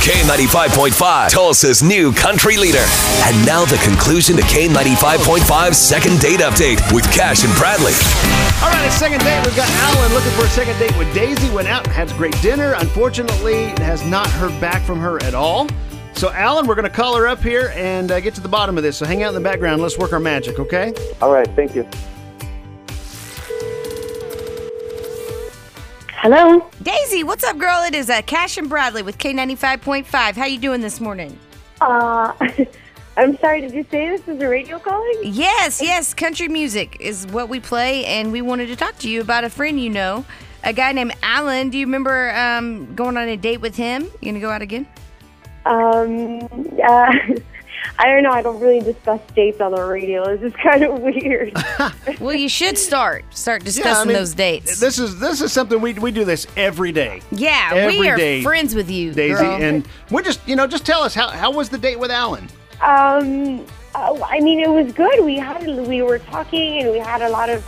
K95.5, Tulsa's new country leader. And now the conclusion to K95.5's second date update with Cash and Bradley. All right, a second date. We've got Alan looking for a second date with Daisy. Went out, had a great dinner. Unfortunately, has not heard back from her at all. So, Alan, we're going to call her up here and uh, get to the bottom of this. So, hang out in the background. Let's work our magic, okay? All right, thank you. Hello. Daisy, what's up, girl? It is uh, Cash and Bradley with K95.5. How you doing this morning? Uh, I'm sorry. Did you say this is a radio calling? Yes, yes. Country music is what we play, and we wanted to talk to you about a friend you know, a guy named Alan. Do you remember um, going on a date with him? You gonna go out again? Um. Uh, I don't know. I don't really discuss dates on the radio. This is kind of weird. Well, you should start start discussing mean, those dates. This is this is something we we do this every day. yeah, every we are day, friends with you, Daisy, girl. and we're just you know just tell us how how was the date with Alan? um. uh, I mean, it was good. We had we were talking and we had a lot of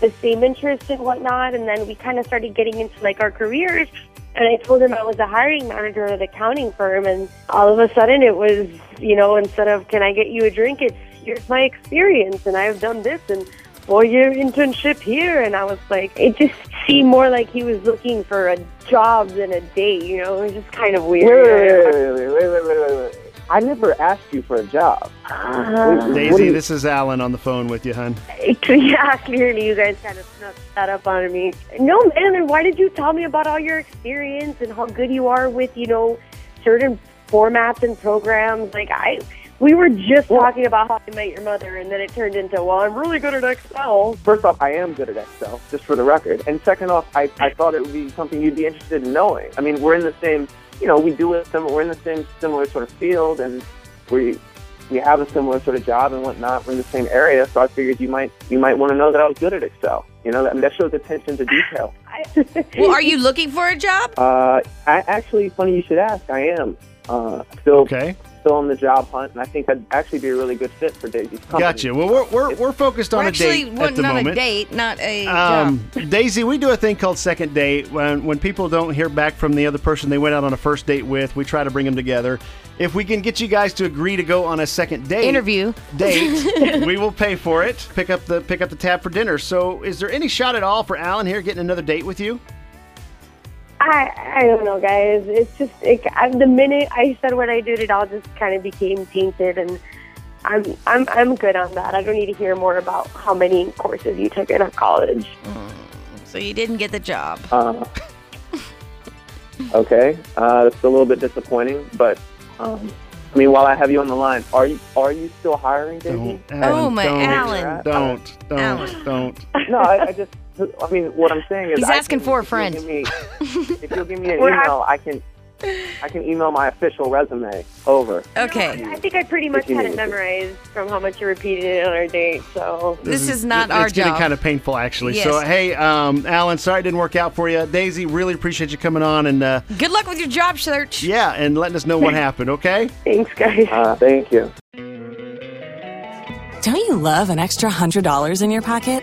the same interests and whatnot. And then we kind of started getting into like our careers. And I told him I was a hiring manager at an accounting firm. And all of a sudden, it was you know instead of can I get you a drink, it's here's my experience and I've done this and four year internship here. And I was like, it just seemed more like he was looking for a job than a date. You know, it was just kind of weird. wait, wait, wait, wait, wait, wait, wait, wait. I never asked you for a job. Uh, Daisy, you- this is Alan on the phone with you, hun. Yeah, clearly you guys kind of snuck that up on me. No, man, and why did you tell me about all your experience and how good you are with, you know, certain formats and programs? Like, I, we were just talking about how I met your mother, and then it turned into, well, I'm really good at Excel. First off, I am good at Excel, just for the record. And second off, I, I thought it would be something you'd be interested in knowing. I mean, we're in the same, you know, we do it similar, we're in the same similar sort of field, and we we have a similar sort of job and whatnot. We're in the same area, so I figured you might you might want to know that I was good at Excel. You know, I mean, that shows attention to detail. well, are you looking for a job? Uh, I actually, funny you should ask. I am uh, still Okay. Still on the job hunt, and I think I'd actually be a really good fit for Daisy's company. Gotcha. Well, we're, we're, we're focused on We're a actually date wanting at the on moment. a date, not a Um, job. Daisy, we do a thing called second date. When when people don't hear back from the other person they went out on a first date with, we try to bring them together. If we can get you guys to agree to go on a second date Interview. date, we will pay for it. Pick up the pick up the tab for dinner. So, is there any shot at all for Alan here getting another date with you? I, I don't know, guys. It's just, it, the minute I said what I did, it all just kind of became tainted, and I'm, I'm, I'm good on that. I don't need to hear more about how many courses you took in college. So you didn't get the job. Uh, okay, uh, that's a little bit disappointing, but um, I mean, while I have you on the line, are you are you still hiring, Daisy? Don't, Alan, Oh, my don't, Alan. Don't, don't, Alan. don't. No, I, I just. I mean, what I'm saying is, He's I asking can- for a if you'll friend. me- If you'll give me an We're email, I can. I can email my official resume over. Okay. I think I pretty much had it memorized from how much you repeated it on our date. So This is not it's our getting job. kind of painful, actually. So, hey, um, Alan, sorry it didn't work out for you. Daisy, really appreciate you coming on and uh, Good luck with your job search. yeah, and letting us know what happened. Okay. thanks, guys. Uh, thank you. Don't you love an extra $100 in your pocket?